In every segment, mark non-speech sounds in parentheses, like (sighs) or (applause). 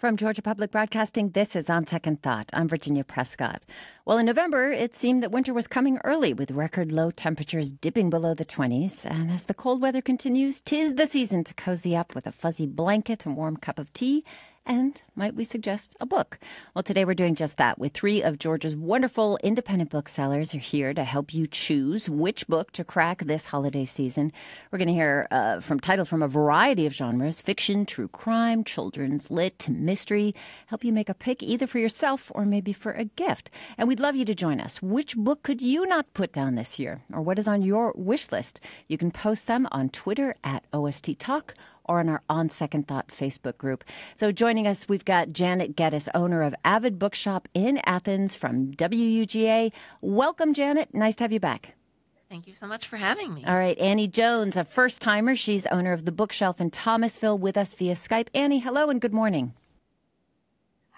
From Georgia Public Broadcasting, this is On Second Thought. I'm Virginia Prescott. Well, in November, it seemed that winter was coming early with record low temperatures dipping below the 20s. And as the cold weather continues, tis the season to cozy up with a fuzzy blanket and warm cup of tea and might we suggest a book? Well, today we're doing just that with three of Georgia's wonderful independent booksellers are here to help you choose which book to crack this holiday season. We're going to hear uh, from titles from a variety of genres fiction, true crime, children's lit, mystery. Help you make a pick either for yourself or maybe for a gift. And we'd love you to join us. Which book could you not put down this year? Or what is on your wish list? You can post them on Twitter at OST Talk or on our On Second Thought Facebook group. So joining us, we've got Janet Geddis, owner of Avid Bookshop in Athens from WUGA. Welcome, Janet. Nice to have you back. Thank you so much for having me. All right, Annie Jones, a first timer. She's owner of the bookshelf in Thomasville with us via Skype. Annie, hello and good morning.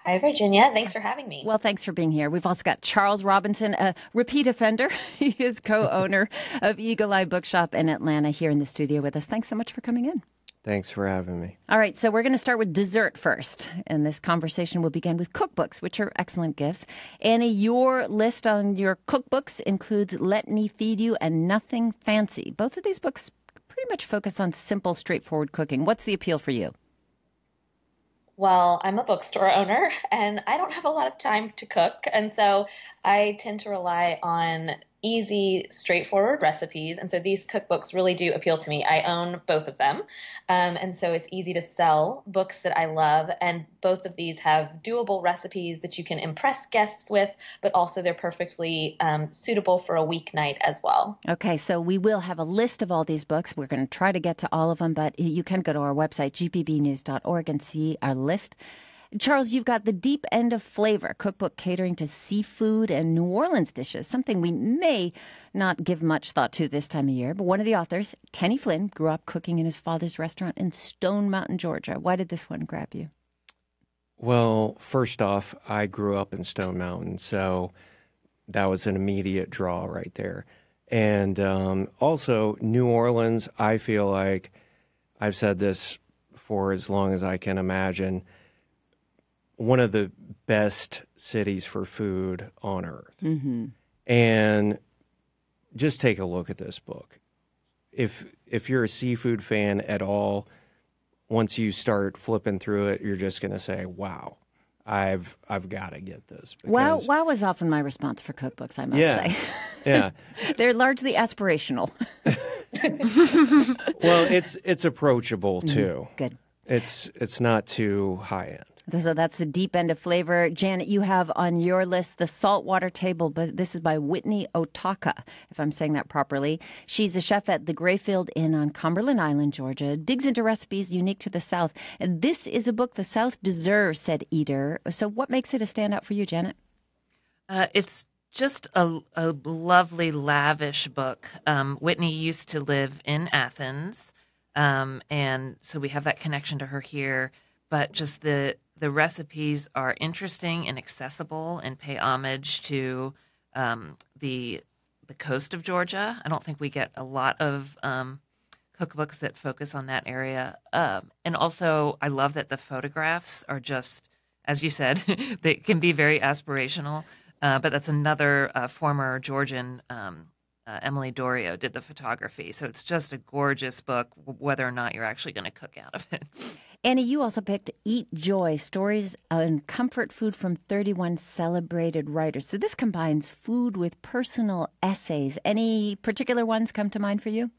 Hi, Virginia. Thanks for having me. Well, thanks for being here. We've also got Charles Robinson, a repeat offender. (laughs) he is co owner of Eagle Eye Bookshop in Atlanta, here in the studio with us. Thanks so much for coming in. Thanks for having me. All right, so we're going to start with dessert first. And this conversation will begin with cookbooks, which are excellent gifts. Annie, your list on your cookbooks includes Let Me Feed You and Nothing Fancy. Both of these books pretty much focus on simple, straightforward cooking. What's the appeal for you? Well, I'm a bookstore owner and I don't have a lot of time to cook. And so I tend to rely on easy, straightforward recipes. And so these cookbooks really do appeal to me. I own both of them. Um, and so it's easy to sell books that I love. And both of these have doable recipes that you can impress guests with, but also they're perfectly um, suitable for a weeknight as well. Okay, so we will have a list of all these books. We're going to try to get to all of them, but you can go to our website, gpbnews.org, and see our list. Charles, you've got the deep end of flavor cookbook catering to seafood and New Orleans dishes, something we may not give much thought to this time of year. But one of the authors, Tenney Flynn, grew up cooking in his father's restaurant in Stone Mountain, Georgia. Why did this one grab you? Well, first off, I grew up in Stone Mountain, so that was an immediate draw right there. And um, also, New Orleans, I feel like I've said this for as long as I can imagine one of the best cities for food on earth. Mm-hmm. And just take a look at this book. If if you're a seafood fan at all, once you start flipping through it, you're just going to say, "Wow, I've I've got to get this." Wow, wow is often my response for cookbooks. I must yeah, say, (laughs) yeah, (laughs) they're largely aspirational. (laughs) well, it's it's approachable mm-hmm. too. Mm, good. It's it's not too high end. So that's the deep end of flavor. Janet, you have on your list the saltwater table, but this is by Whitney Otawka, if I'm saying that properly. She's a chef at the Grayfield Inn on Cumberland Island, Georgia, digs into recipes unique to the South. And this is a book the South deserves, said Eater. So what makes it a standout for you, Janet? Uh, it's just a, a, lovely, lavish book. Um, Whitney used to live in Athens, um, and so we have that connection to her here. But just the the recipes are interesting and accessible and pay homage to um, the the coast of Georgia. I don't think we get a lot of um, cookbooks that focus on that area. Um, and also, I love that the photographs are just, as you said, (laughs) they can be very aspirational. Uh, but that's another uh, former Georgian, um, uh, Emily Dorio, did the photography. So it's just a gorgeous book, whether or not you're actually going to cook out of it. (laughs) Annie, you also picked Eat Joy Stories and Comfort Food from 31 Celebrated Writers. So this combines food with personal essays. Any particular ones come to mind for you?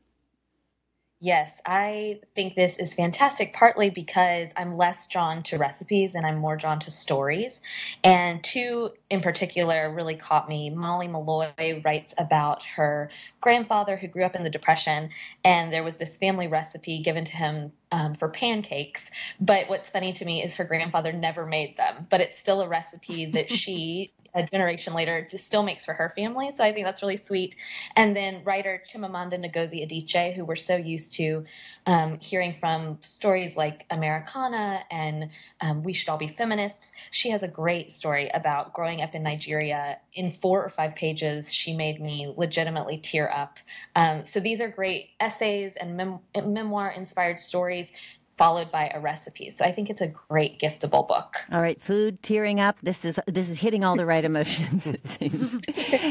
Yes, I think this is fantastic, partly because I'm less drawn to recipes and I'm more drawn to stories. And two in particular really caught me. Molly Malloy writes about her grandfather who grew up in the Depression, and there was this family recipe given to him um, for pancakes. But what's funny to me is her grandfather never made them, but it's still a recipe that (laughs) she a generation later just still makes for her family. So I think that's really sweet. And then writer Chimamanda Ngozi Adichie, who we're so used to um, hearing from stories like Americanah and um, We Should All Be Feminists. She has a great story about growing up in Nigeria. In four or five pages, she made me legitimately tear up. Um, so these are great essays and mem- memoir inspired stories followed by a recipe. So I think it's a great giftable book. All right, food, tearing up. This is this is hitting all the right emotions, (laughs) it seems.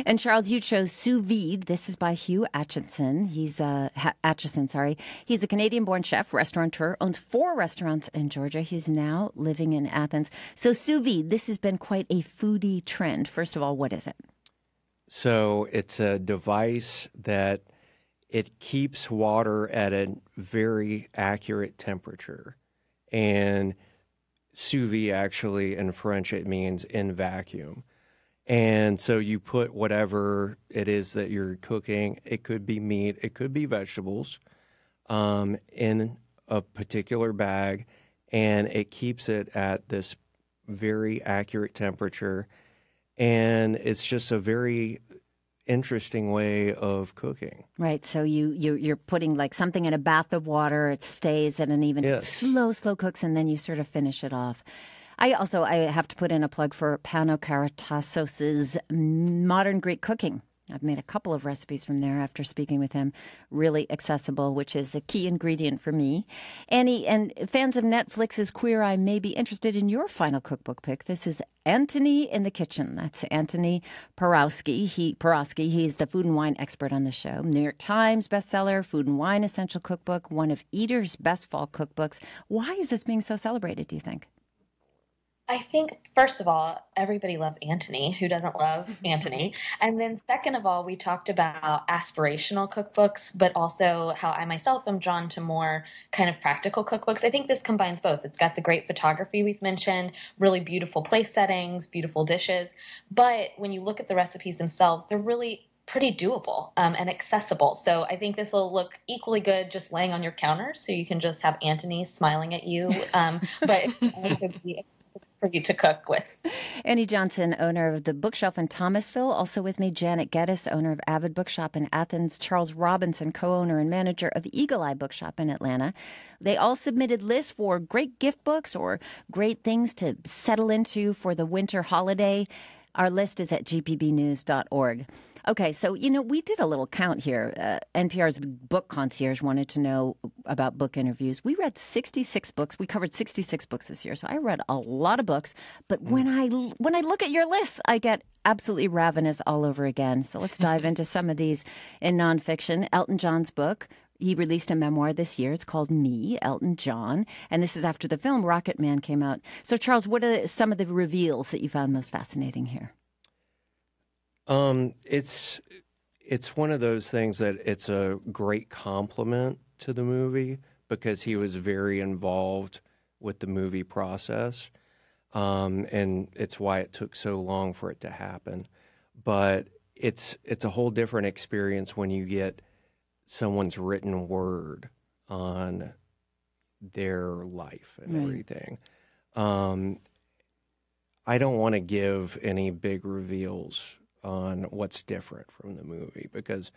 and Charles, you chose Sous Vide. This is by Hugh Acheson. He's uh, Acheson, sorry. He's a Canadian-born chef, restaurateur, owns four restaurants in Georgia. He's now living in Athens. So Sous Vide, this has been quite a foodie trend. First of all, what is it? So it's a device that it keeps water at a very accurate temperature. And sous vide actually in French it means in vacuum. And so you put whatever it is that you're cooking, it could be meat, it could be vegetables, um, in a particular bag, and it keeps it at this very accurate temperature. And it's just a very interesting way of cooking. Right. So you, you you're putting like something in a bath of water. It stays at an even Yes. slow, slow cooks, and then you sort of finish it off. I also I have to put in a plug for Pano Karatassos's modern Greek cooking. I've made a couple of recipes from there after speaking with him. Really accessible, which is a key ingredient for me. Annie and fans of Netflix's Queer Eye may be interested in your final cookbook pick. This is Antoni in the Kitchen. That's Antoni Porowski. He Porowski. He's the food and wine expert on the show. New York Times bestseller, food and wine essential cookbook, one of Eater's best fall cookbooks. Why is this being so celebrated? Do you think? I think, first of all, everybody loves Antoni. Who doesn't love (laughs) Antoni? And then, second of all, we talked about aspirational cookbooks, but also how I myself am drawn to more kind of practical cookbooks. I think this combines both. It's got the great photography we've mentioned, really beautiful place settings, beautiful dishes. But when you look at the recipes themselves, they're really pretty doable um, and accessible. So I think this will look equally good just laying on your counter. So you can just have Antoni smiling at you, um, but (laughs) also be for you to cook with. Annie Johnson, owner of the Bookshelf in Thomasville. Also with me, Janet Geddis, owner of Avid Bookshop in Athens. Charles Robinson, co owner and manager of Eagle Eye Bookshop in Atlanta. They all submitted lists for great gift books or great things to settle into for the winter holiday. Our list is at gpbnews.org. Okay, so you know we did a little count here. Uh, NPR's book concierge wanted to know about book interviews. We read 66 books. We covered 66 books this year, so I read a lot of books. But when I when I look at your lists, I get absolutely ravenous all over again. So let's (laughs) dive into some of these in nonfiction. Elton John's book. He released a memoir this year. It's called Me, Elton John. And this is after the film Rocketman came out. So, Charles, what are some of the reveals that you found most fascinating here? Um, it's it's one of those things that it's a great compliment to the movie because he was very involved with the movie process, um, and it's why it took so long for it to happen. But it's it's a whole different experience when you get someone's written word on their life and Right. everything. Um, I don't want to give any big reveals on what's different from the movie because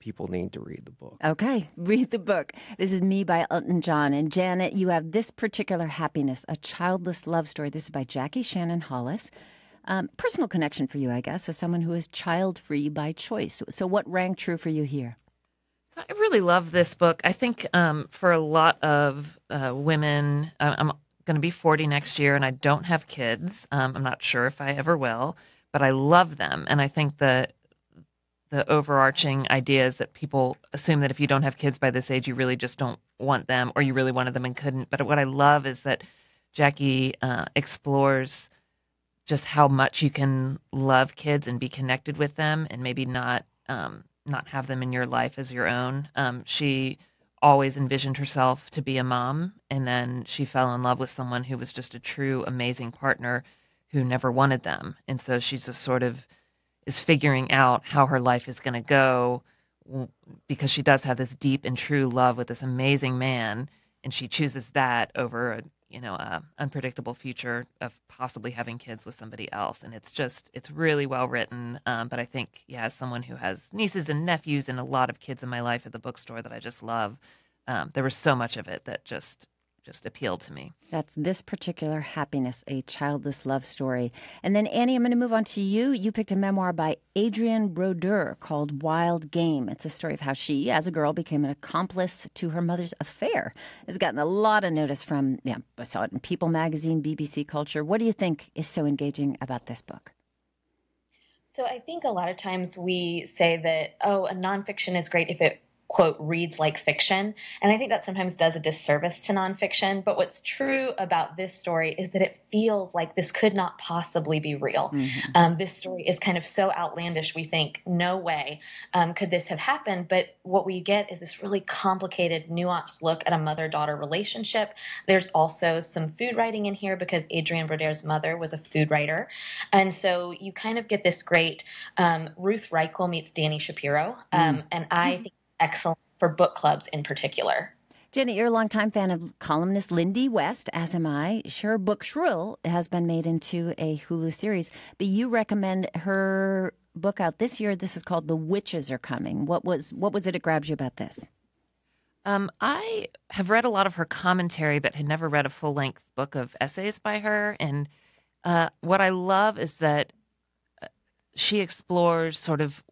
people need to read the book. Okay, read the book. This is Me by Elton John. And Janet, you have this particular happiness, a childless love story. This is by Jackie Shannon Hollis. Um, personal connection for you, I guess, as someone who is child free by choice. So, what rang true for you here? So I really love this book. I think um, for a lot of uh, women, I- I'm going to be 40 next year and I don't have kids. Um, I'm not sure if I ever will, but I love them. And I think that the overarching idea is that people assume that if you don't have kids by this age, you really just don't want them or you really wanted them and couldn't. But what I love is that Jackie uh, explores just how much you can love kids and be connected with them and maybe not um, not have them in your life as your own. Um, she always envisioned herself to be a mom, and then she fell in love with someone who was just a true, amazing partner who never wanted them. And so she's just sort of is figuring out how her life is going to go because she does have this deep and true love with this amazing man, and she chooses that over a you know a unpredictable future of possibly having kids with somebody else and it's just it's really well written um, but i think yeah as someone who has nieces and nephews and a lot of kids in my life at the bookstore that i just love um, there was so much of it that just just appealed to me. That's this particular happiness, a childless love story. And then, Annie, I'm going to move on to you. You picked a memoir by Adrienne Brodeur called Wild Game. It's a story of how she, as a girl, became an accomplice to her mother's affair. It's gotten a lot of notice from, yeah, I saw it in People magazine, BBC Culture. What do you think is so engaging about this book? So I think a lot of times we say that, oh, a nonfiction is great if it quote reads like fiction and i think that sometimes does a disservice to nonfiction but what's true about this story is that it feels like this could not possibly be real mm-hmm. um, this story is kind of so outlandish we think no way um, could this have happened but what we get is this really complicated nuanced look at a mother-daughter relationship there's also some food writing in here because adrienne brodeur's mother was a food writer and so you kind of get this great um, ruth reichl meets danny shapiro mm. and i mm-hmm. think excellent for book clubs in particular. Jenny, you're a longtime fan of columnist Lindy West, as am I. Her book Shrill has been made into a Hulu series, but you recommend her book out this year. This is called The Witches Are Coming. What was what was it that grabs you about this? Um, I have read a lot of her commentary, but had never read a full length book of essays by her. And uh, what I love is that uh, she explores sort of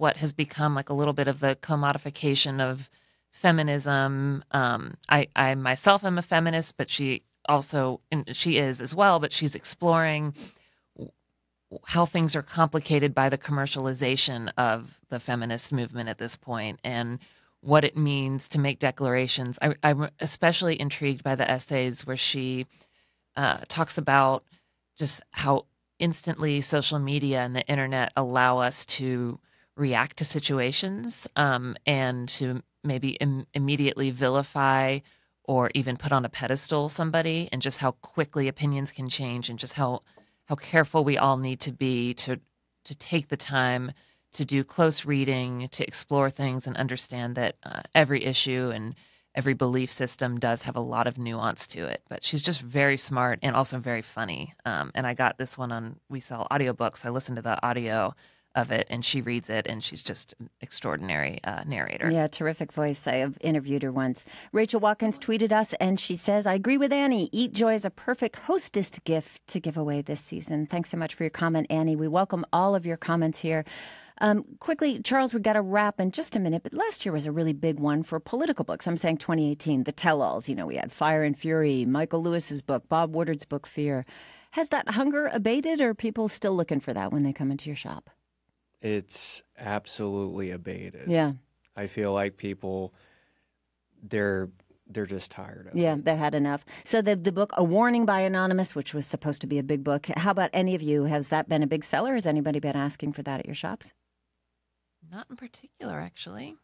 what has become like a little bit of the commodification of feminism. Um, I, I myself am a feminist, but she also she is as well. But she's exploring how things are complicated by the commercialization of the feminist movement at this point and what it means to make declarations. I, am especially intrigued by the essays where she uh, talks about just how instantly social media and the internet allow us to react to situations um, and to maybe Im- immediately vilify or even put on a pedestal somebody and just how quickly opinions can change and just how how careful we all need to be to to take the time to do close reading to explore things and understand that uh, every issue and every belief system does have a lot of nuance to it. But she's just very smart and also very funny. Um, and i got this one on we sell audiobooks. I listened to the audio of it and she reads it and she's just an extraordinary uh, narrator. Yeah, terrific voice. I have interviewed her once. Rachel Watkins tweeted us and she says, I agree with Annie. Eat Joy is a perfect hostess gift to give away this season. Thanks so much for your comment, Annie. We welcome all of your comments here. Um, quickly, Charles, we've got to wrap in just a minute, but last year was a really big one for political books. I'm saying 2018, the tell alls. You know, we had Fire and Fury, Michael Lewis's book, Bob Woodward's book, Fear. Has that hunger abated, or people still looking for that when they come into your shop? It's absolutely abated. Yeah. I feel like people they're they're just tired of yeah, it. they had enough. So the the book A Warning by Anonymous, which was supposed to be a big book. How about any of you? Has that been a big seller? Has anybody been asking for that at your shops? Not in particular, actually.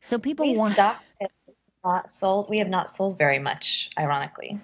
So people we want stock not sold. We have not sold very much, ironically.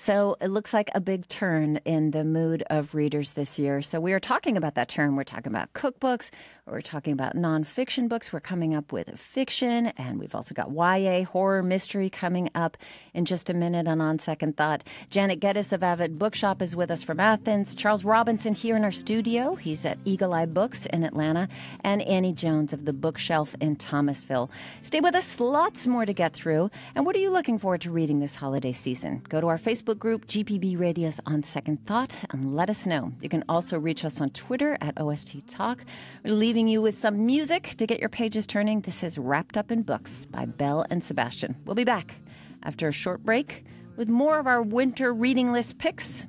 So it looks like a big turn in the mood of readers this year. So we are talking about that turn. We're talking about cookbooks. We're talking about nonfiction books. We're coming up with fiction, and we've also got YA horror mystery coming up in just a minute on On Second Thought. Janet Geddis of Avid Bookshop is with us from Athens. Charles Robinson here in our studio. He's at Eagle Eye Books in Atlanta, and Annie Jones of the Bookshelf in Thomasville. Stay with us. Lots more to get through. And what are you looking forward to reading this holiday season? Go to our Facebook Facebook group, GPB Radio's On Second Thought, and let us know. You can also reach us on Twitter at OST Talk. We're leaving you with some music to get your pages turning. This is Wrapped Up in Books by Belle and Sebastian. We'll be back after a short break with more of our winter reading list picks.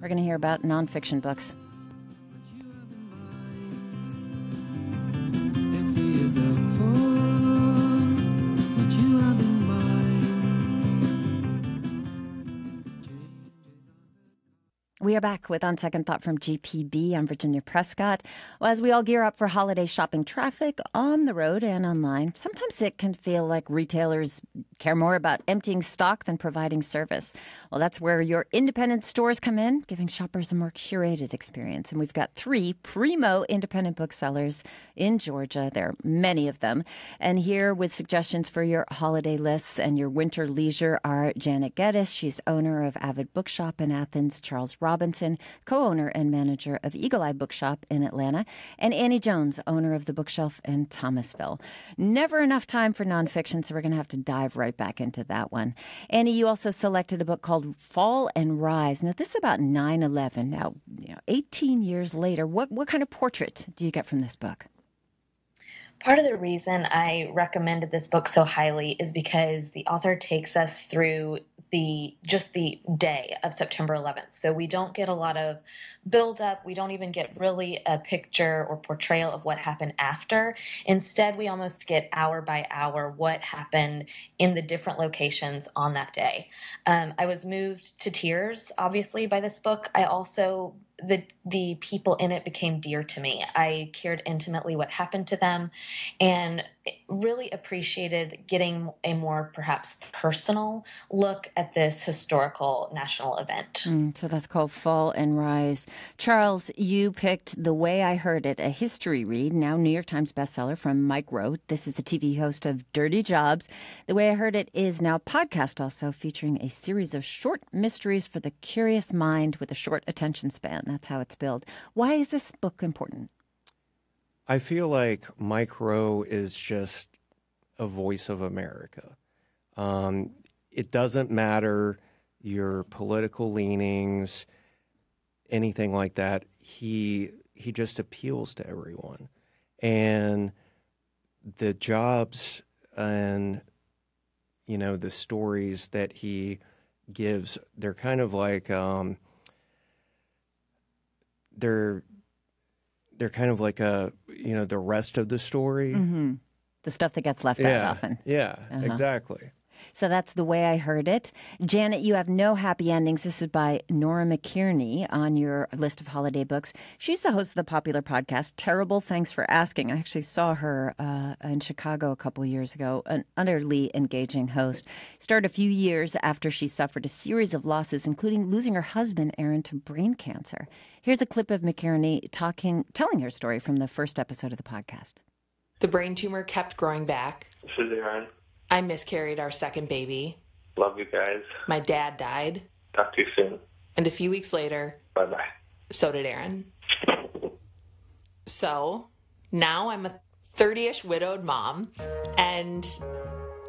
We're going to hear about nonfiction books. We are back with On Second Thought from GPB. I'm Virginia Prescott. Well, as we all gear up for holiday shopping traffic on the road and online, sometimes it can feel like retailers care more about emptying stock than providing service. Well, that's where your independent stores come in, giving shoppers a more curated experience. And we've got three primo independent booksellers in Georgia. There are many of them. And here with suggestions for your holiday lists and your winter leisure are Janet Geddis. She's owner of Avid Bookshop in Athens, Charles Robinson, co owner and manager of Eagle Eye Bookshop in Atlanta, and Annie Jones, owner of The Bookshelf in Thomasville. Never enough time for nonfiction, so we're going to have to dive right back into that one. Annie, you also selected a book called Fall and Rise. Now, this is about 9 11. Now, you know, 18 years later, what, what kind of portrait do you get from this book? Part of the reason I recommended this book so highly is because the author takes us through the just the day of September 11th. So we don't get a lot of build up. We don't even get really a picture or portrayal of what happened after. Instead, we almost get hour by hour what happened in the different locations on that day. Um, I was moved to tears, obviously, by this book. I also the the people in it became dear to me. I cared intimately what happened to them, and really appreciated getting a more perhaps personal look at this historical national event. Mm, so that's called Fall and Rise. Charles, you picked The Way I Heard It, a history read, now New York Times bestseller from Mike Rowe. This is the TV host of Dirty Jobs. The Way I Heard It is now podcast also featuring a series of short mysteries for the curious mind with a short attention span. That's how it's billed. Why is this book important? I feel like Mike Rowe is just a voice of America. Um, it doesn't matter your political leanings, anything like that. He he just appeals to everyone, and the jobs and you know the stories that he gives, they're kind of like um, they're they're kind of like a you know the rest of the story. Mm-hmm. The stuff that gets left yeah, out often. Yeah, uh-huh. exactly. So that's the way I heard it. Janet, you have no happy endings. This is by Nora McInerny on your list of holiday books. She's the host of the popular podcast Terrible Thanks for Asking. I actually saw her uh, in Chicago a couple years ago. An utterly engaging host. Started a few years after she suffered a series of losses, including losing her husband, Aaron, to brain cancer. Here's a clip of McInerny talking, telling her story from the first episode of the podcast. The brain tumor kept growing back. This is Aaron. I miscarried our second baby. Love you guys. My dad died. Talk to you soon. And a few weeks later, bye bye. So did Aaron. So now I'm a 30 ish widowed mom, and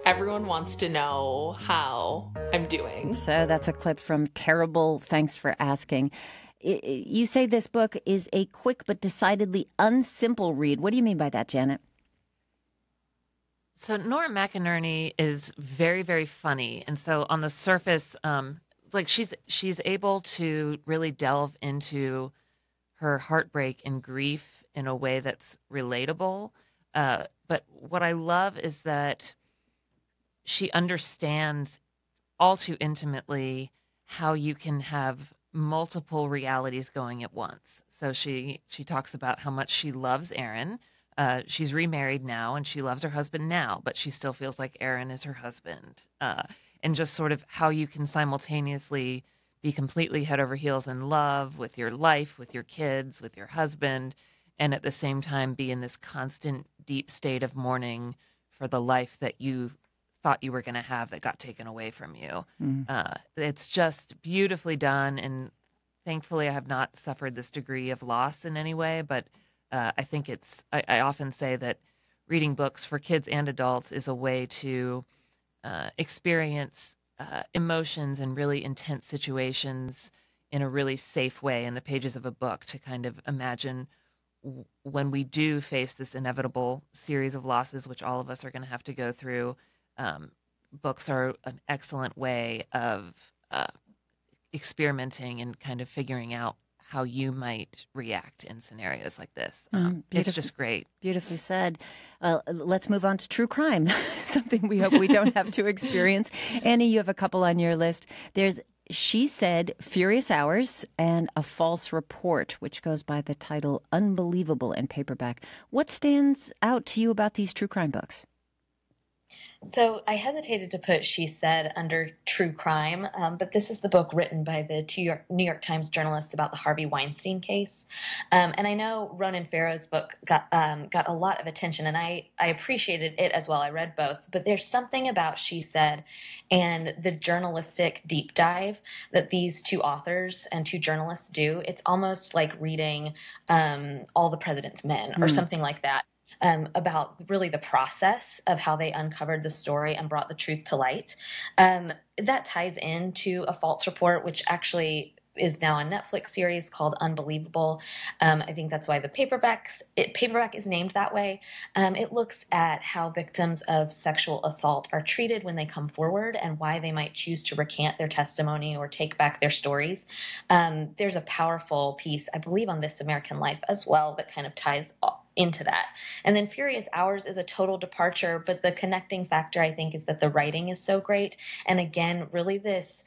everyone wants to know how I'm doing. So that's a clip from Terrible Thanks for Asking. You say this book is a quick but decidedly unsimple read. What do you mean by that, Janet? So Nora McInerny is very, very funny, and so on the surface, um, like she's she's able to really delve into her heartbreak and grief in a way that's relatable. Uh, but what I love is that she understands all too intimately how you can have multiple realities going at once. So she she talks about how much she loves Aaron uh, she's remarried now and she loves her husband now, but she still feels like Aaron is her husband. Uh, and just sort of how you can simultaneously be completely head over heels in love with your life, with your kids, with your husband, and at the same time be in this constant deep state of mourning for the life that you thought you were going to have that got taken away from you. Mm. Uh, it's just beautifully done. And thankfully, I have not suffered this degree of loss in any way, but uh, I think it's, I, I, often say that reading books for kids and adults is a way to uh, experience uh, emotions and really intense situations in a really safe way in the pages of a book to kind of imagine w- when we do face this inevitable series of losses, which all of us are going to have to go through. Um, books are an excellent way of uh, experimenting and kind of figuring out how you might react in scenarios like this. Mm, um, it's just great. Beautifully said. Uh, let's move on to true crime, (laughs) something we hope we don't have to experience. Annie, you have a couple on your list. There's she said Furious Hours and A False Report, which goes by the title Unbelievable in paperback. What stands out to you about these true crime books? So I hesitated to put She Said under true crime, um, but this is the book written by the New York, New York Times journalist about the Harvey Weinstein case. Um, and I know Ronan Farrow's book got um, got a lot of attention, and I, I appreciated it as well. I read both, but there's something about She Said and the journalistic deep dive that these two authors and two journalists do. It's almost like reading um, All the President's Men or Mm. something like that um, about really the process of how they uncovered the story and brought the truth to light. Um, that ties into a false report, which actually is now a Netflix series called Unbelievable. Um, I think that's why the paperbacks it, paperback is named that way. Um, it looks at how victims of sexual assault are treated when they come forward and why they might choose to recant their testimony or take back their stories. Um, there's a powerful piece, I believe, on This American Life as well that kind of ties into that. And then Furious Hours is a total departure, but the connecting factor I think is that the writing is so great. And again, really this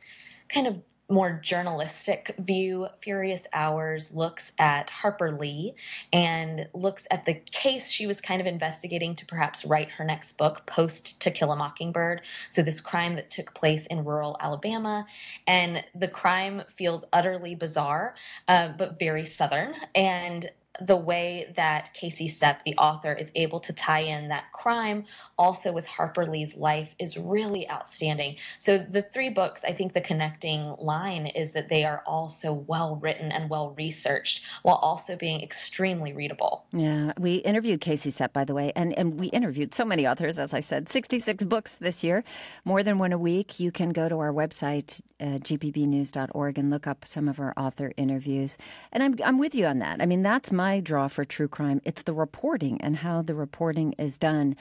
kind of more journalistic view, Furious Hours looks at Harper Lee and looks at the case she was kind of investigating to perhaps write her next book post To Kill a Mockingbird. So, this crime that took place in rural Alabama. And the crime feels utterly bizarre, uh, but very Southern. And the way that Casey Cep, the author, is able to tie in that crime also with Harper Lee's life is really outstanding. So, the three books, I think the connecting line is that they are all so well written and well researched while also being extremely readable. Yeah, we interviewed Casey Cep, by the way, and, and we interviewed so many authors, as I said, 66 books this year, more than one a week. You can go to our website, uh, gpbnews.org, and look up some of our author interviews. And I'm, I'm with you on that. I mean, that's my draw for true crime. It's the reporting and how the reporting is done.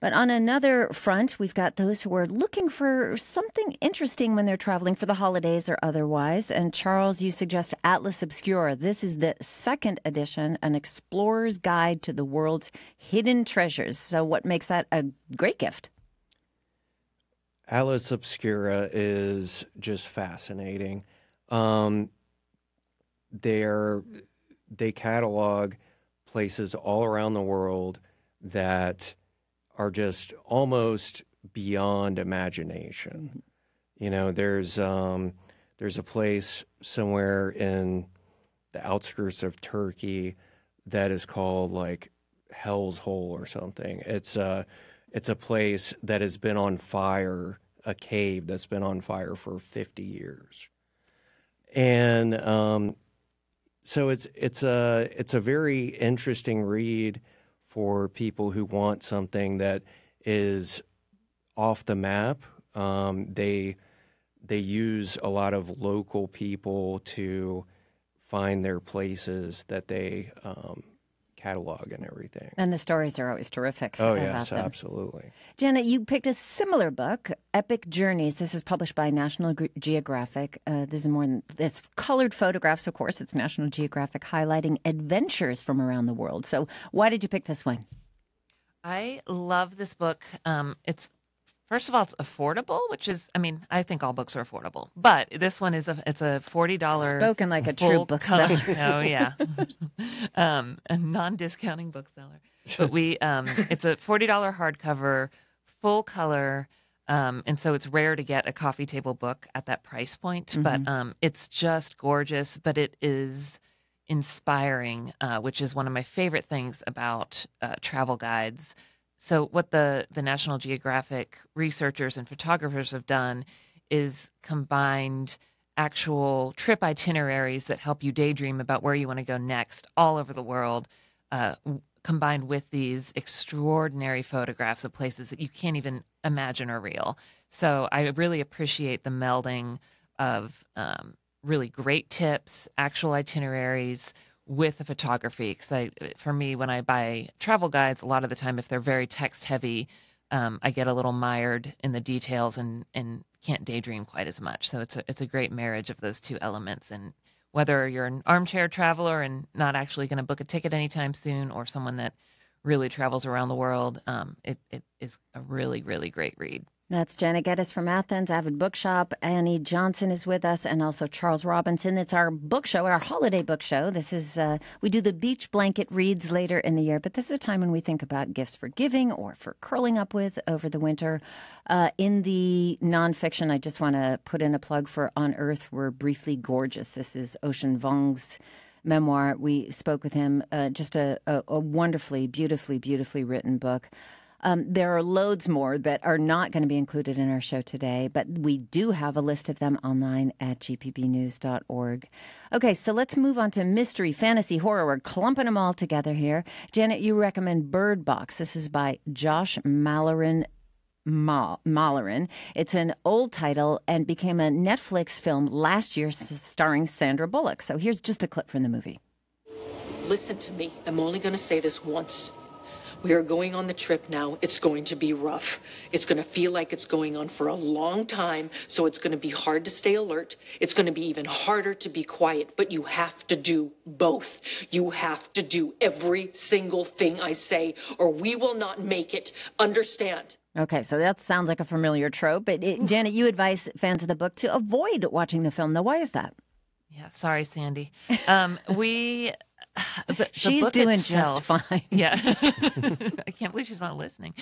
But on another front, we've got those who are looking for something interesting when they're traveling for the holidays or otherwise. And Charles, you suggest Atlas Obscura. This is the second edition, an explorer's guide to the world's hidden treasures. So, what makes that a great gift? Atlas Obscura is just fascinating. Um, they're they catalog places all around the world that are just almost beyond imagination. You know, there's um, there's a place somewhere in the outskirts of Turkey that is called like Hell's Hole or something. It's a it's a place that has been on fire, a cave that's been on fire for 50 years, and um, so it's it's a it's a very interesting read for people who want something that is off the map. Um, they they use a lot of local people to find their places that they um, catalog and everything. And the stories are always terrific. Oh about yes, them. absolutely. Janet, you picked a similar book, Epic Journeys. This is published by National Geographic. Uh, this is more than this colored photographs, of course. It's National Geographic highlighting adventures from around the world. So, why did you pick this one? I love this book. Um, it's first of all, it's affordable, which is, I mean, I think all books are affordable, but this one is a, it's a forty dollar Spoken like a true bookseller. oh yeah, (laughs) um, a non-discounting bookseller. But we, um, it's a forty dollar hardcover, full color. Um, and so it's rare to get a coffee table book at that price point, but um, it's just gorgeous. But it is inspiring, uh, which is one of my favorite things about uh, travel guides. So, what the the National Geographic researchers and photographers have done is combined actual trip itineraries that help you daydream about where you want to go next, all over the world, uh, combined with these extraordinary photographs of places that you can't even imagine are real. So, I really appreciate the melding of um, really great tips, actual itineraries with the photography. Because I, for me, when I buy travel guides, a lot of the time, if they're very text heavy, um, I get a little mired in the details and and can't daydream quite as much. So it's a it's a great marriage of those two elements. And whether you're an armchair traveler and not actually going to book a ticket anytime soon, or someone that really travels around the world, um, it, it is a really really great read. That's Janet Geddis from Athens, Avid Bookshop. Annie Johnson is with us, and also Charles Robinson. It's our book show, our holiday book show. This is uh, we do the beach blanket reads later in the year, but this is a time when we think about gifts for giving or for curling up with over the winter. Uh, in the nonfiction, I just want to put in a plug for On Earth. We're briefly gorgeous. This is Ocean Vuong's memoir. We spoke with him. Uh, just a, a, a wonderfully, beautifully, beautifully written book. Um, there are loads more that are not going to be included in our show today, but we do have a list of them online at gpbnews.org. Okay, so let's move on to mystery, fantasy, horror. We're clumping them all together here. Janet, you recommend Bird Box. This is by Josh Malerman Malerin. It's an old title and became a Netflix film last year starring Sandra Bullock. So here's just a clip from the movie. Listen to me. I'm only going to say this once. We are going on the trip now. It's going to be rough. It's going to feel like it's going on for a long time, so it's going to be hard to stay alert. It's going to be even harder to be quiet, but you have to do both. You have to do every single thing I say, or we will not make it. Understand? Okay, so that sounds like a familiar trope. But it, Janet, you advise fans of the book to avoid watching the film. Now, why is that? Yeah, sorry, Sandy. Um, we (sighs) the, she's the doing itself, just fine. Yeah, (laughs) (laughs) I can't believe she's not listening.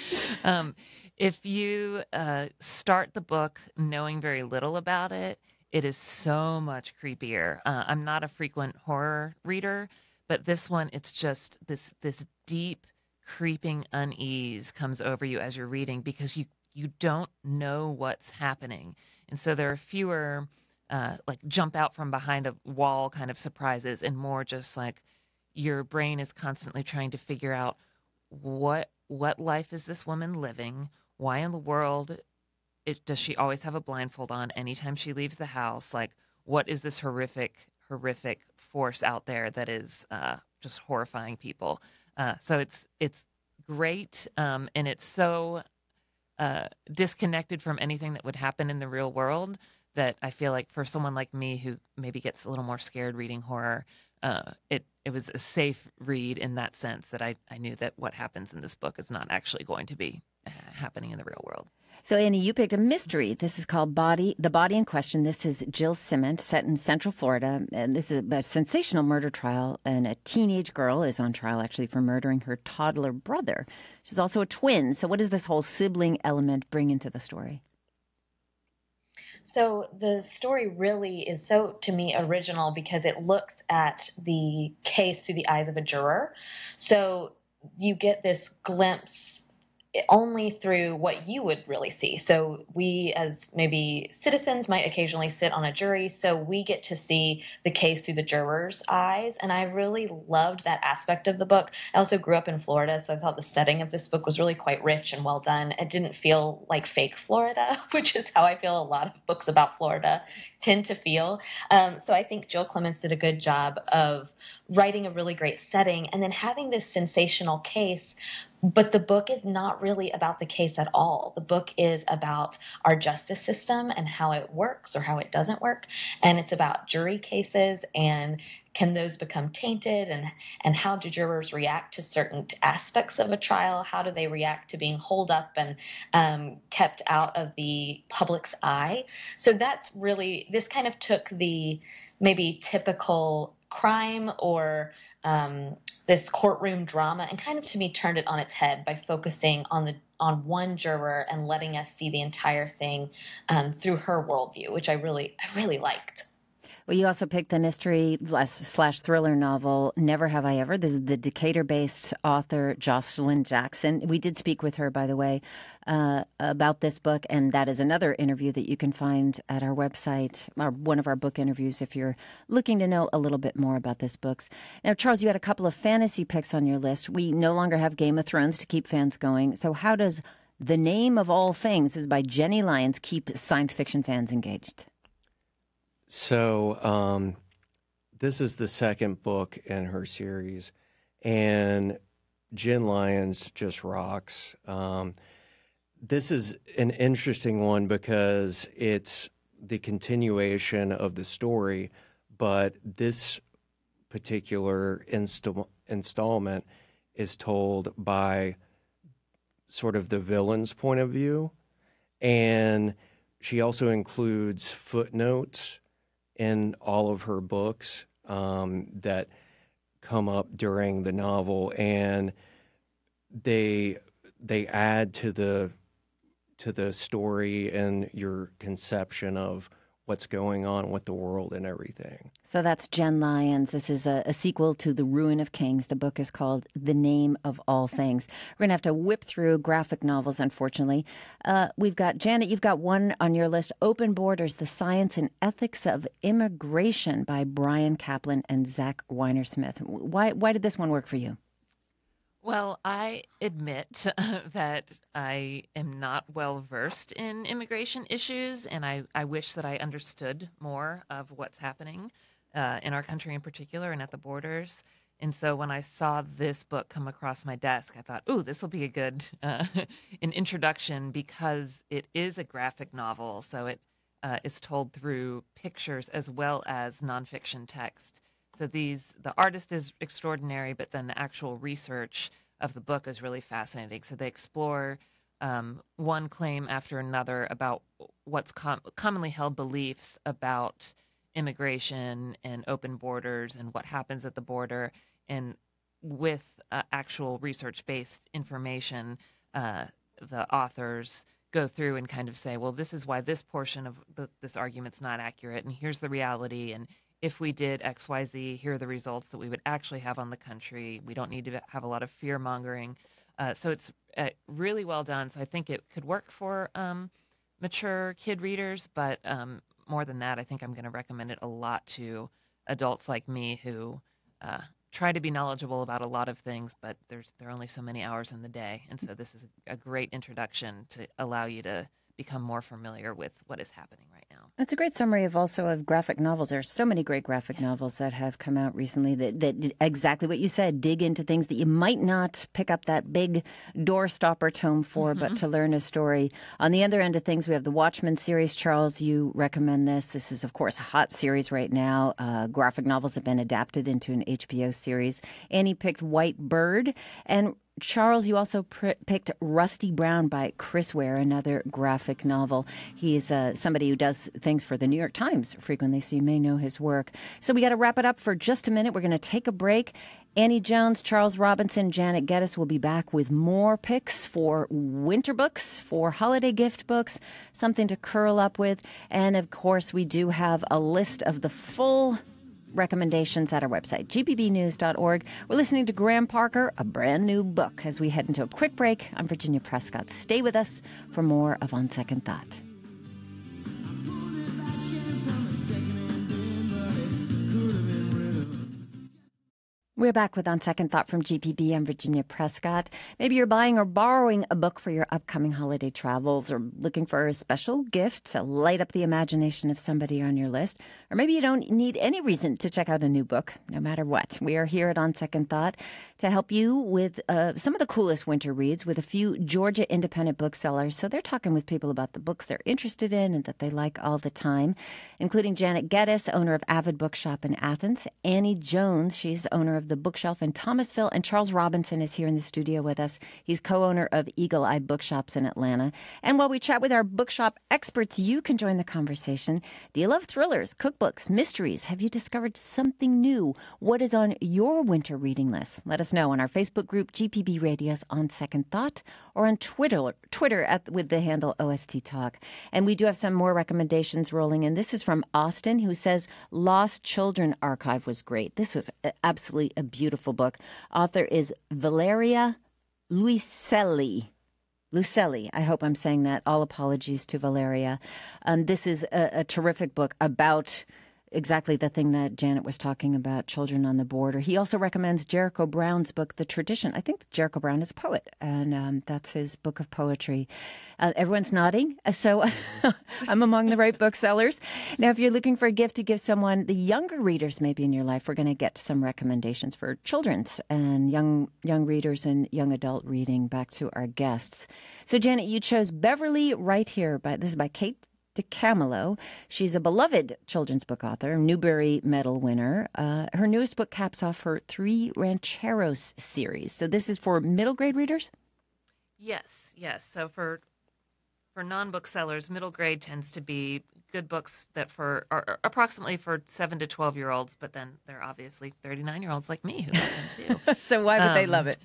Um, if you uh, start the book knowing very little about it, it is so much creepier. Uh, I'm not a frequent horror reader, but this one, it's just this this deep, creeping unease comes over you as you're reading because you you don't know what's happening, and so there are fewer. Uh, like jump out from behind a wall kind of surprises and more just like your brain is constantly trying to figure out what what life is this woman living? Why in the world it, does she always have a blindfold on anytime she leaves the house? Like, what is this horrific, horrific force out there that is uh, just horrifying people? Uh, so it's it's great, um, and it's so uh, disconnected from anything that would happen in the real world that I feel like for someone like me who maybe gets a little more scared reading horror, uh, it it was a safe read in that sense that I, I knew that what happens in this book is not actually going to be uh, happening in the real world. So Annie, you picked a mystery. This is called Body the Body in Question. This is Jill Ciment, set in Central Florida, and this is a sensational murder trial. And a teenage girl is on trial actually for murdering her toddler brother. She's also a twin. So what does this whole sibling element bring into the story? So the story really is so to me original because it looks at the case through the eyes of a juror. So you get this glimpse only through what you would really see. So we as maybe citizens might occasionally sit on a jury, so we get to see the case through the jurors' eyes and I really loved that aspect of the book. I also grew up in Florida, so I thought the setting of this book was really quite rich and well done. It didn't feel like fake Florida, (laughs) which is how I feel a lot of books about Florida tend to feel. Um, so I think Jill Clements did a good job of writing a really great setting and then having this sensational case but the book is not really about the case at all. The book is about our justice system and how it works or how it doesn't work. And it's about jury cases and can those become tainted and and how do jurors react to certain aspects of a trial how do they react to being holed up and um, kept out of the public's eye so that's really this kind of took the maybe typical crime or um, this courtroom drama and kind of to me turned it on its head by focusing on the on one juror and letting us see the entire thing um, through her worldview, which I really I really liked. Well, you also picked the mystery slash thriller novel Never Have I Ever. This is the Decatur based author Joshilyn Jackson. We did speak with her, by the way, uh, about this book, and that is another interview that you can find at our website, our, one of our book interviews, if you're looking to know a little bit more about this book. Now, Charles, you had a couple of fantasy picks on your list. We no longer have Game of Thrones to keep fans going. So, how does The Name of All Things is by Jenny Lyons keep science fiction fans engaged? So, um, this is the second book in her series, and Jenn Lyons just rocks. Um, this is an interesting one because it's the continuation of the story, but this particular insta- installment is told by sort of the villain's point of view And she also includes footnotes in all of her books um, that come up during the novel, and they they add to the to the story and your conception of what's going on with the world and everything. So that's Jenn Lyons. This is a, a, sequel to The Ruin of Kings. The book is called The Name of All Things. We're going to have to whip through graphic novels, unfortunately. Uh, we've got, Janet, you've got one on your list Open Borders The Science and Ethics of Immigration by Bryan Caplan and Zach Weinersmith. Why, why did this one work for you? Well, I admit (laughs) that I am not well versed in immigration issues, and I, I wish that I understood more of what's happening uh, in our country in particular and at the borders. And so when I saw this book come across my desk, I thought, "Ooh, this will be a good uh, (laughs) an introduction because it is a graphic novel, so it uh, is told through pictures as well as nonfiction text." So these the artist is extraordinary, but then the actual research of the book is really fascinating. So they explore um, one claim after another about what's com- commonly held beliefs about immigration and open borders and what happens at the border, and with uh, actual research-based information, uh, the authors go through and kind of say, well, this is why this portion of the, this argument's not accurate, and here's the reality, and if we did XYZ, here are the results that we would actually have on the country. We don't need to have a lot of fear mongering. Uh, so it's uh, really well done. So I think it could work for um, mature kid readers, but um, more than that, I think I'm going to recommend it a lot to adults like me who uh, try to be knowledgeable about a lot of things, but there's there are only so many hours in the day, and so this is a, great introduction to allow you to become more familiar with what is happening. That's a great summary of also of graphic novels. There are so many great graphic novels that have come out recently that, that exactly what you said, dig into things that you might not pick up that big doorstopper tome for, mm-hmm. but to learn a story. On the other end of things, we have the Watchmen series. Charles, you recommend this. This is, of course, a hot series right now. Uh, graphic novels have been adapted into an HBO series. Annie picked White Bird. And Charles, you also pr- picked Rusty Brown by Chris Ware, another graphic novel. He's uh, somebody who does things for the New York Times frequently, so you may know his work. So we got to wrap it up for just a minute. We're going to take a break. Annie Jones, Charles Robinson, Janet Geddis will be back with more picks for winter books, for holiday gift books, something to curl up with. And of course, we do have a list of the full recommendations at our website, gpbnews.org. We're listening to Graham Parker, a brand new book. As we head into a quick break, I'm Virginia Prescott. Stay with us for more of On Second Thought. We're back with On Second Thought from GPB. I'm Virginia Prescott. Maybe you're buying or borrowing a book for your upcoming holiday travels or looking for a special gift to light up the imagination of somebody on your list. Or maybe you don't need any reason to check out a new book, no matter what. We are here at On Second Thought to help you with uh, some of the coolest winter reads with a few Georgia independent booksellers. So they're talking with people about the books they're interested in and that they like all the time, including Janet Geddis, owner of Avid Bookshop in Athens, Annie Jones, she's owner of the Bookshelf in Thomasville. And Charles Robinson is here in the studio with us. He's co owner of Eagle Eye Bookshops in Atlanta. And while we chat with our bookshop experts, you can join the conversation. Do you love thrillers, cookbooks, mysteries? Have you discovered something new? What is on your winter reading list? Let us know on our Facebook group, GPB Radio's On Second Thought, or on Twitter, Twitter at, with the handle OST Talk. And we do have some more recommendations rolling in. This is from Austin, who says Lost Children Archive was great. This was absolutely a beautiful book. Author is Valeria Luiselli. Lucelli, I hope I'm saying that. All apologies to Valeria. Um, this is a, a terrific book about exactly the thing that Janet was talking about, children on the border. He also recommends Jericho Brown's book, The Tradition. I think Jericho Brown is a poet, and um, that's his book of poetry. Uh, everyone's nodding, so (laughs) I'm among the right booksellers. Now, if you're looking for a gift to give someone, the younger readers maybe in your life, we're going to get some recommendations for children's and young young readers and young adult reading. Back to our guests. So, Janet, you chose Beverly right here. By this is by Kate DiCamillo. She's a beloved children's book author, Newbery Medal winner. Uh, her newest book caps off her Three Rancheros series. So this is for middle grade readers? Yes, yes. So for for non-booksellers, middle grade tends to be good books that for are, approximately for seven to twelve year olds, but then there are obviously thirty nine year olds like me who love them too. (laughs) so why would they Um, love it?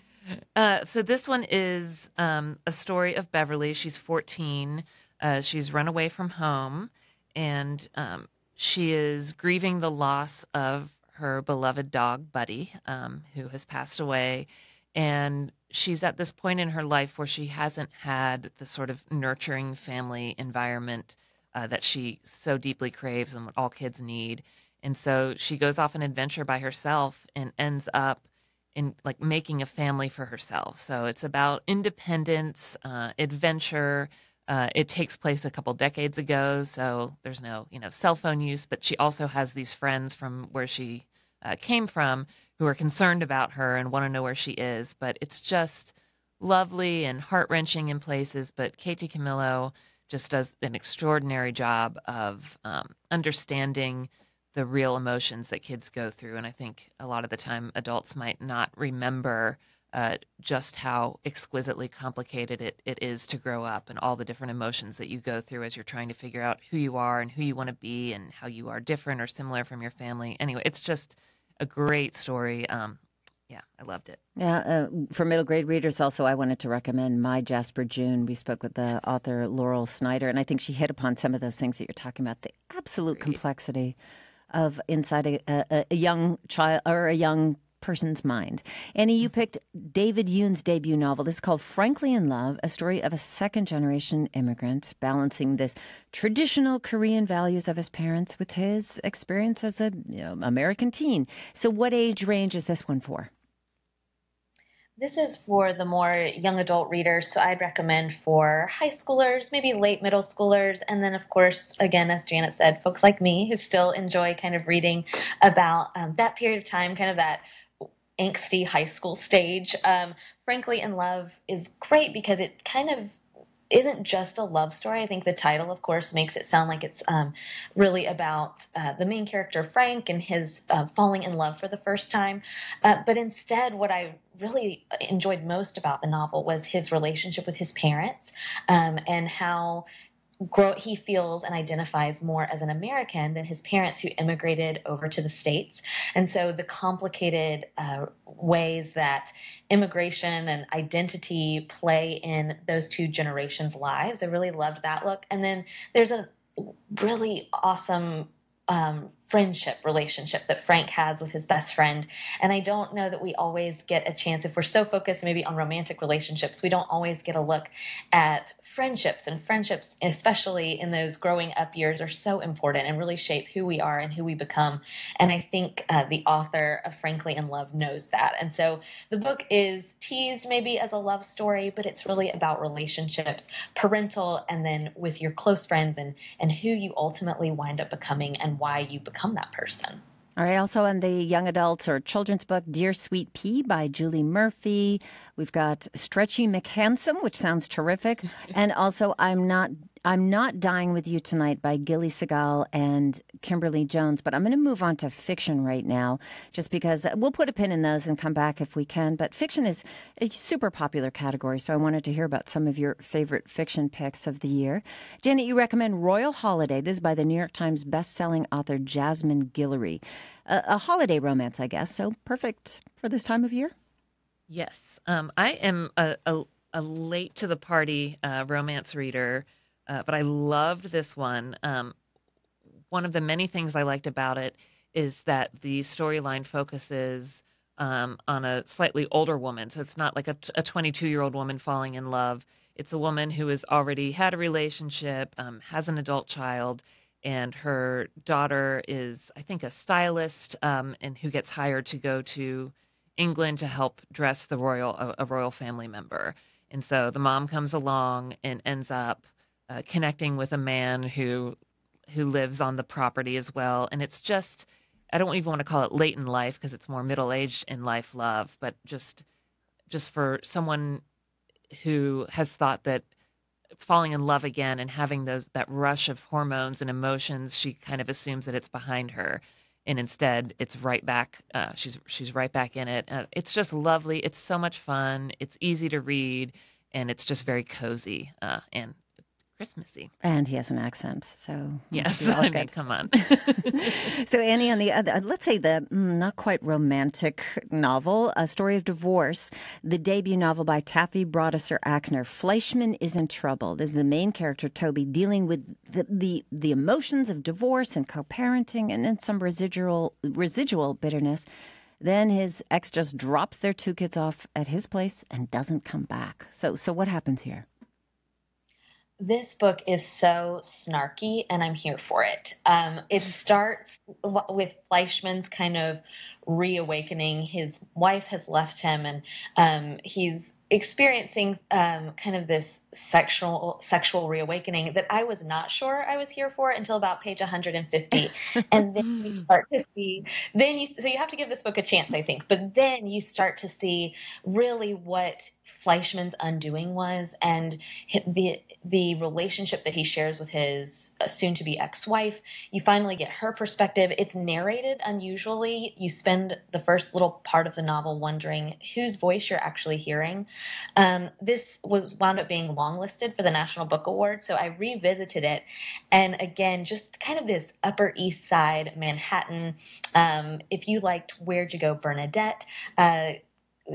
Uh, so this one is um, a story of Beverly. She's 14. Uh, she's run away from home, and um, she is grieving the loss of her beloved dog, Buddy, um, who has passed away. And she's at this point in her life where she hasn't had the sort of nurturing family environment uh, that she so deeply craves and what all kids need. And so she goes off an adventure by herself and ends up in like making a family for herself. So it's about independence, uh, adventure. Uh, it takes place a couple decades ago, so there's no you know cell phone use. But she also has these friends from where she uh, came from who are concerned about her and want to know where she is. But it's just lovely and heart wrenching in places. But Kate DiCamillo just does an extraordinary job of um, understanding the real emotions that kids go through. And I think a lot of the time adults might not remember uh, just how exquisitely complicated it, it is to grow up and all the different emotions that you go through as you're trying to figure out who you are and who you want to be and how you are different or similar from your family. Anyway, it's just a great story. Um, yeah, I loved it. Yeah, uh, for middle grade readers, also, I wanted to recommend My Jasper June. We spoke with the author Laurel Snyder, and I think she hit upon some of those things that you're talking about the absolute complexity of inside a, a, a young child or a young person's mind. Annie, you picked David Yoon's debut novel. This is called Frankly in Love, a story of a second generation immigrant balancing this traditional Korean values of his parents with his experience as an you know, American teen. So, what age range is this one for? This is for the more young adult readers, so I'd recommend for high schoolers, maybe late middle schoolers, and then, of course, again, as Janet said, folks like me who still enjoy kind of reading about um, that period of time, kind of that angsty high school stage. Um, Frankly, in Love is great because it kind of isn't just a love story. I think the title, of course, makes it sound like it's um, really about uh, the main character, Frank, and his uh, falling in love for the first time. Uh, but instead, what I really enjoyed most about the novel was his relationship with his parents um, and how grow, he feels and identifies more as an American than his parents who immigrated over to the States. And so the complicated uh, ways that immigration and identity play in those two generations' lives, I really loved that look. And then there's a really awesome um, friendship relationship that Frank has with his best friend. And I don't know that we always get a chance, if we're so focused maybe on romantic relationships, we don't always get a look at friendships. And friendships, especially in those growing up years, are so important and really shape who we are and who we become. And I think uh, the author of Frankly in Love knows that. And so the book is teased maybe as a love story, but it's really about relationships, parental, and then with your close friends and, and who you ultimately wind up becoming and why you become that person. All right, also on the young adults or children's book, Dear Sweet Pea by Julie Murphy. We've got Stretchy McHandsome, which sounds terrific. (laughs) and also I'm Not I'm Not Dying With You Tonight by Gilly Segal and Kimberly Jones. But I'm going to move on to fiction right now, just because we'll put a pin in those and come back if we can. But fiction is a super popular category, so I wanted to hear about some of your favorite fiction picks of the year. Janet, you recommend Royal Holiday. This is by the New York Times bestselling author Jasmine Guillory. A, a holiday romance, I guess, so perfect for this time of year. Yes, um, I am a, a, a late to the party uh, romance reader, uh, but I loved this one. Um, one of the many things I liked about it is that the storyline focuses um, on a slightly older woman. So it's not like a, a 22 year old woman falling in love. It's a woman who has already had a relationship, um, has an adult child, and her daughter is, I think, a stylist, um, and who gets hired to go to England to help dress the royal a, a royal family member. And so the mom comes along and ends up uh, connecting with a man who who lives on the property as well. And it's just I don't even want to call it late in life because it's more middle aged in life love, but just just for someone who has thought that falling in love again and having those that rush of hormones and emotions, she kind of assumes that it's behind her. And instead it's right back uh, she's she's right back in it. Uh, it's just lovely. It's so much fun. It's easy to read and it's just very cozy uh, and Christmassy. And he has an accent, so Yes, (laughs) I mean, come on. (laughs) So Annie, on the other, let's say the mm, not quite romantic novel, A Story of Divorce, the debut novel by Taffy Brodesser Akner, Fleishman is in trouble. This is the main character, Toby, dealing with the, the, the emotions of divorce and co-parenting and then some residual, residual bitterness. Then his ex just drops their two kids off at his place and doesn't come back. So, so what happens here? This book is so snarky, and I'm here for it. Um, it (laughs) starts with Fleishman's kind of reawakening. His wife has left him, and um, he's experiencing um, kind of this sexual sexual reawakening that I was not sure I was here for until about page 150, (laughs) and then you start to see. Then you so you have to give this book a chance, I think. But then you start to see really what Fleishman's undoing was, and the the relationship that he shares with his uh, soon-to-be ex-wife. You finally get her perspective. It's narrated unusually. You spend the first little part of the novel wondering whose voice you're actually hearing. Um, this was wound up being longlisted for the National Book Award, so I revisited it, and again, just kind of this Upper East Side Manhattan. Um, if you liked Where'd You Go, Bernadette. Uh,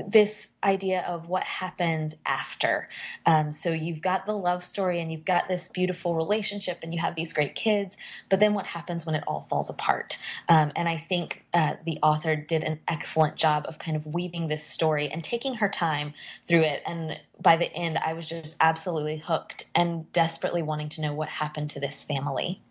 this idea of what happens after. Um, so you've got the love story and you've got this beautiful relationship and you have these great kids, but then what happens when it all falls apart? Um, and I think uh, the author did an excellent job of kind of weaving this story and taking her time through it. And by the end, I was just absolutely hooked and desperately wanting to know what happened to this family.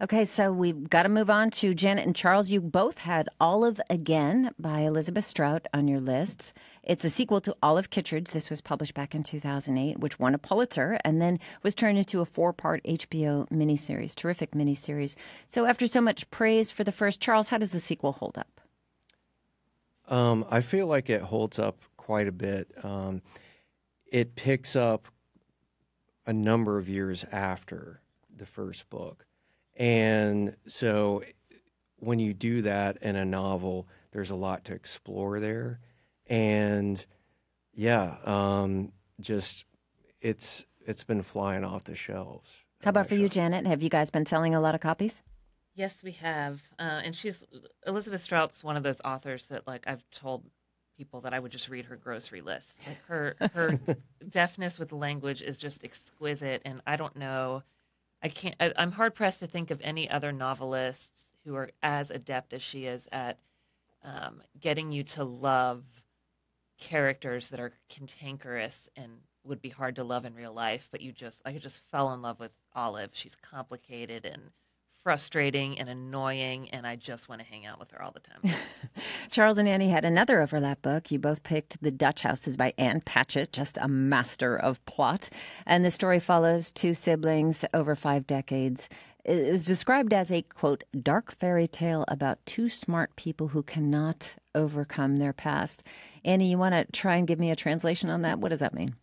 Okay, so we've got to move on to Janet and Charles. You both had Olive Again by Elizabeth Strout on your list. It's a sequel to Olive Kitteridge. This was published back in 2008, which won a Pulitzer and then was turned into a four part HBO miniseries. Terrific miniseries. So, after so much praise for the first, Charles, how does the sequel hold up? Um, I feel like it holds up quite a bit. Um, it picks up a number of years after the first book. And so when you do that in a novel, there's a lot to explore there. And yeah, um, just it's it's been flying off the shelves. How about for you, Janet? Have you guys been selling a lot of copies? Yes, we have, uh, and she's Elizabeth Strout's one of those authors that, like, I've told people that I would just read her grocery list. Like her her (laughs) deftness with language is just exquisite, and I don't know, I can't. I, I'm hard pressed to think of any other novelists who are as adept as she is at um, getting you to love characters that are cantankerous and would be hard to love in real life, but you just I just fell in love with Olive. She's complicated and frustrating and annoying, and I just want to hang out with her all the time. (laughs) Charles and Annie had another overlap book. You both picked The Dutch Houses by Ann Patchett, just a master of plot. And the story follows two siblings over five decades. It was described as a, quote, dark fairy tale about two smart people who cannot overcome their past. Annie, you want to try and give me a translation on that? What does that mean?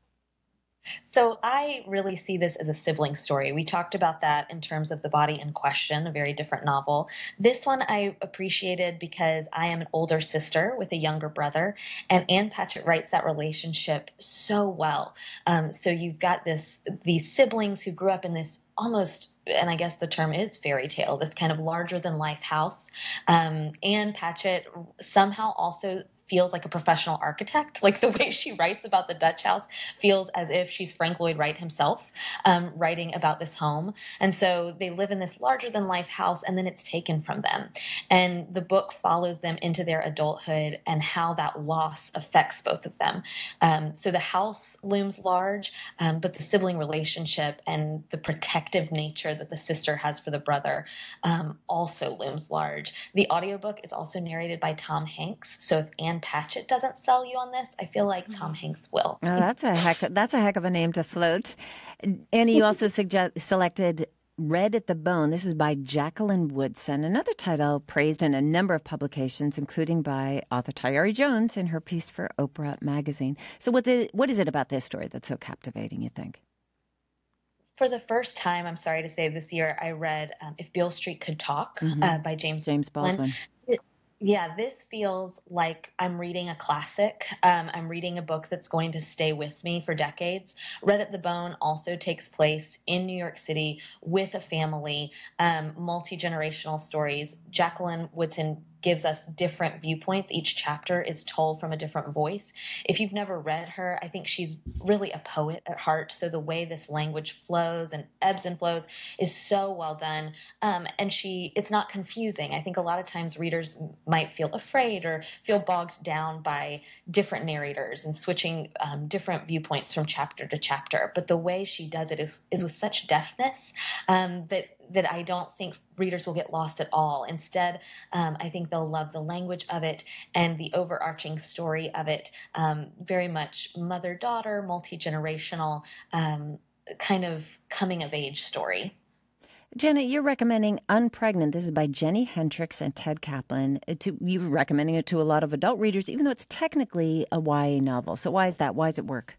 So I really see this as a sibling story. We talked about that in terms of The Body in Question, a very different novel. This one I appreciated because I am an older sister with a younger brother, and Ann Patchett writes that relationship so well. Um, so you've got this these siblings who grew up in this almost and I guess the term is fairy tale, this kind of larger than life house. Um, Ann Patchett somehow also feels like a professional architect. Like the way she writes about the Dutch house feels as if she's Frank Lloyd Wright himself um, writing about this home. And so they live in this larger than life house and then it's taken from them. And the book follows them into their adulthood and how that loss affects both of them. Um, so the house looms large, um, but the sibling relationship and the protective nature that the sister has for the brother um, also looms large. The audiobook is also narrated by Tom Hanks. So if Ann Patchett doesn't sell you on this, I feel like Tom Hanks will. Oh, that's a heck. That's a heck of a name to float. Annie, you also (laughs) suggest, selected "Red at the Bone." This is by Jacqueline Woodson, another title praised in a number of publications, including by author Tayari Jones in her piece for Oprah magazine. So, what did, what is it about this story that's so captivating? You think? For the first time, I'm sorry to say, this year I read um, "If Beale Street Could Talk" uh, by James James Baldwin. It- Yeah, this feels like I'm reading a classic. Um, I'm reading a book that's going to stay with me for decades. Red at the Bone also takes place in New York City with a family, um, multi generational stories. Jacqueline Woodson gives us different viewpoints. Each chapter is told from a different voice. If you've never read her, I think she's really a poet at heart. So the way this language flows and ebbs and flows is so well done. Um, and she, it's not confusing. I think a lot of times readers might feel afraid or feel bogged down by different narrators and switching um, different viewpoints from chapter to chapter. But the way she does it is, is with such deftness um, that that I don't think readers will get lost at all. Instead, um, I think they'll love the language of it and the overarching story of it. Um, very much mother daughter, multi generational um, kind of coming of age story. Jenna, you're recommending Unpregnant. This is by Jenni Hendriks and Ted Caplan. Uh, to, you're recommending it to a lot of adult readers, even though it's technically a YA novel. So why is that? Why does it work?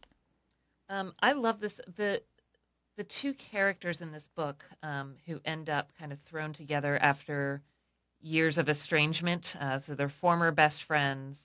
Um, I love this. The the two characters in this book um, who end up kind of thrown together after years of estrangement. Uh, so they're former best friends,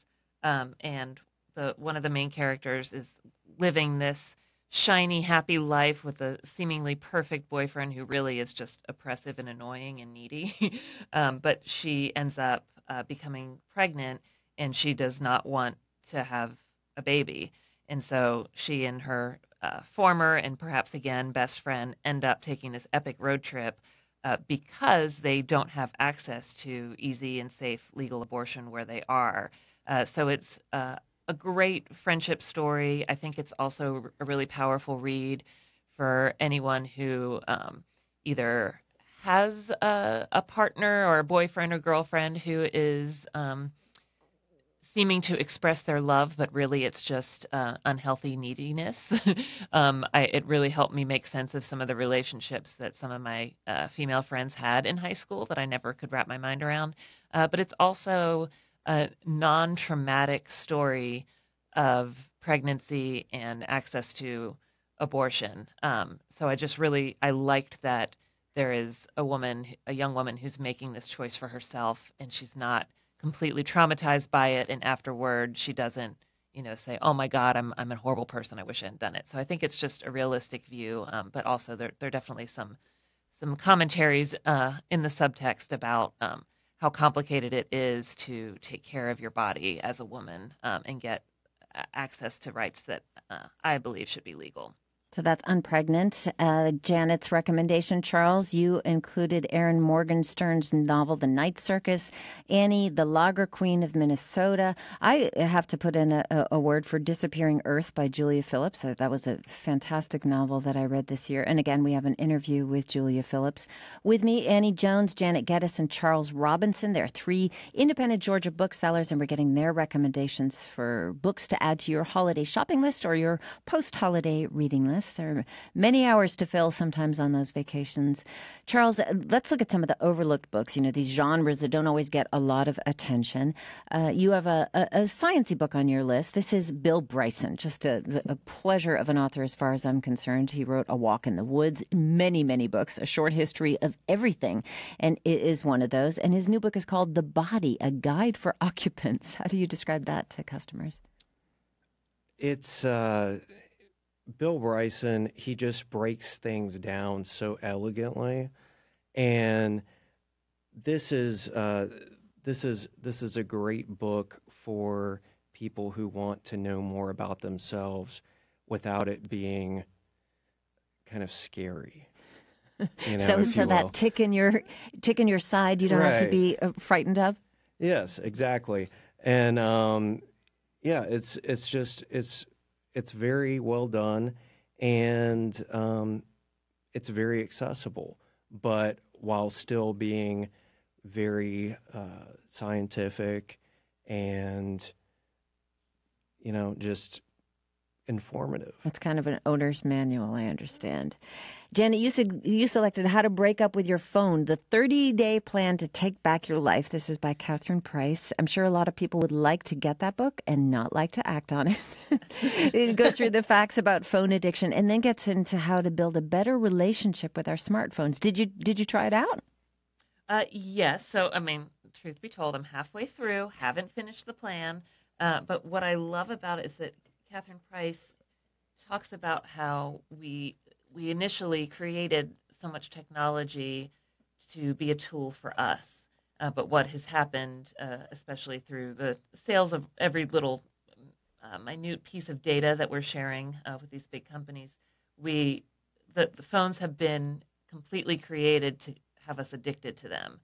um, and the one of the main characters is living this shiny, happy life with a seemingly perfect boyfriend who really is just oppressive and annoying and needy. (laughs) um, but she ends up uh, becoming pregnant, and she does not want to have a baby. And so she and her uh, former and perhaps again best friend end up taking this epic road trip uh, because they don't have access to easy and safe legal abortion where they are. Uh, so it's uh, a great friendship story. I think it's also a really powerful read for anyone who um, either has a, a, partner or a boyfriend or girlfriend who is um, seeming to express their love, but really it's just uh, unhealthy neediness. (laughs) um, I, it really helped me make sense of some of the relationships that some of my uh, female friends had in high school that I never could wrap my mind around. Uh, but it's also a non traumatic story of pregnancy and access to abortion. Um, so I just really I liked that there is a woman, a young woman who's making this choice for herself, and she's not completely traumatized by it and afterward she doesn't you know say oh my god i'm i'm a horrible person i wish i hadn't done it so i think it's just a realistic view um, but also there there are definitely some some commentaries uh, in the subtext about um, how complicated it is to take care of your body as a woman um, and get access to rights that uh, I believe should be legal. So that's Unpregnant. Uh, Janet's recommendation, Charles, you included Erin Morgenstern's novel, The Night Circus, Annie, the Lager Queen of Minnesota. I have to put in a, a word for Disappearing Earth by Julia Phillips. Uh, that was a fantastic novel that I read this year. And again, we have an interview with Julia Phillips. With me, Annie Jones, Janet Geddis, and Charles Robinson. There are three independent Georgia booksellers, and we're getting their recommendations for books to add to your holiday shopping list or your post holiday reading list. There are many hours to fill sometimes on those vacations. Charles, uh, let's look at some of the overlooked books, you know, these genres that don't always get a lot of attention. Uh, you have a, a, a sciencey book on your list. This is Bill Bryson, just a, a pleasure of an author as far as I'm concerned. He wrote A Walk in the Woods, many, many books, a short history of everything, and it is one of those. And his new book is called The Body, a guide for occupants. (laughs) How do you describe that to customers? It's uh, Bill Bryson, he just breaks things down so elegantly, and this is uh, this is this is a great book for people who want to know more about themselves without it being kind of scary. (laughs) You know, so, so that tick in your tick in your side, you don't right. have to be uh, frightened of. Yes, exactly, and um, yeah, it's it's just it's it's very well done, and um, it's very accessible, but while still being very uh, scientific and you know just informative. It's kind of an owner's manual, I understand. Janet, you, said, you selected How to Break Up with Your Phone, the 30 day plan to take back your life. This is by Catherine Price. I'm sure a lot of people would like to get that book and not like to act on it. (laughs) it goes through the facts about phone addiction and then gets into how to build a better relationship with our smartphones. Did you, did you try it out? Uh, yes. So, I mean, truth be told, I'm halfway through, haven't finished the plan. Uh, but what I love about it is that Catherine Price talks about how we we initially created so much technology to be a tool for us. Uh, but what has happened, uh, especially through the sales of every little uh, minute piece of data that we're sharing uh, with these big companies, we the, the phones have been completely created to have us addicted to them.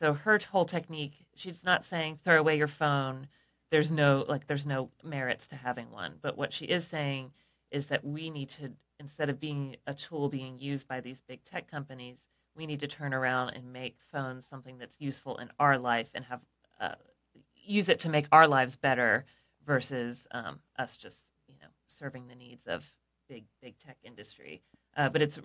So her whole technique, she's not saying throw away your phone. There's no like there's no merits to having one. But what she is saying is that we need to instead of being a tool being used by these big tech companies, we need to turn around and make phones something that's useful in our life and have uh, use it to make our lives better versus um, us just you know serving the needs of big big tech industry. Uh, but it's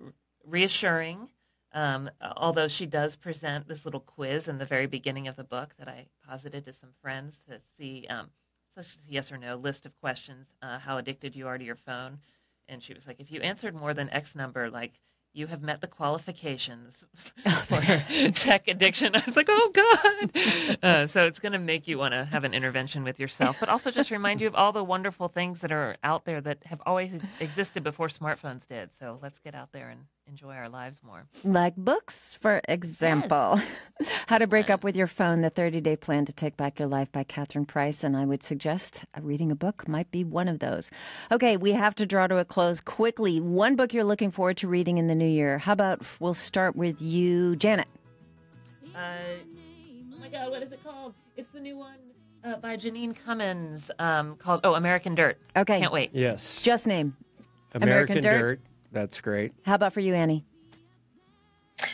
reassuring. Um, although she does present this little quiz in the very beginning of the book that I posited to some friends to see, um, such yes or no list of questions, uh, how addicted you are to your phone. And she was like, if you answered more than X number, like you have met the qualifications (laughs) for (laughs) tech addiction. I was like, oh God. Uh, so it's going to make you want to have an intervention with yourself, but also just remind you of all the wonderful things that are out there that have always existed before smartphones did. So let's get out there and enjoy our lives more. Like books, for example. Yes. (laughs) How to Break Up with Your Phone, the 30 day plan to take back your life by Catherine Price. And I would suggest reading a book might be one of those. Okay, we have to draw to a close quickly. One book you're looking forward to reading in the new year. How about we'll start with you, Janet? Uh, oh my God, what is it called? It's the new one. Uh, by Jeanine Cummins um, called Oh American Dirt. Okay. Can't wait. Yes. Just name. American, American Dirt. Dirt. That's great. How about for you, Annie?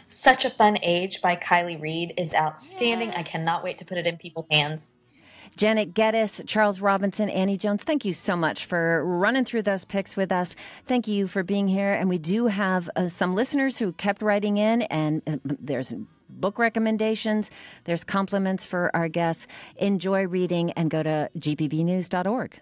Such a Fun Age by Kiley Reid is outstanding. Yes. I cannot wait to put it in people's hands. Janet Geddis, Charles Robinson, Annie Jones, thank you so much for running through those picks with us. Thank you for being here. And we do have uh, some listeners who kept writing in, and uh, there's book recommendations, there's compliments for our guests. Enjoy reading and go to gpbnews.org.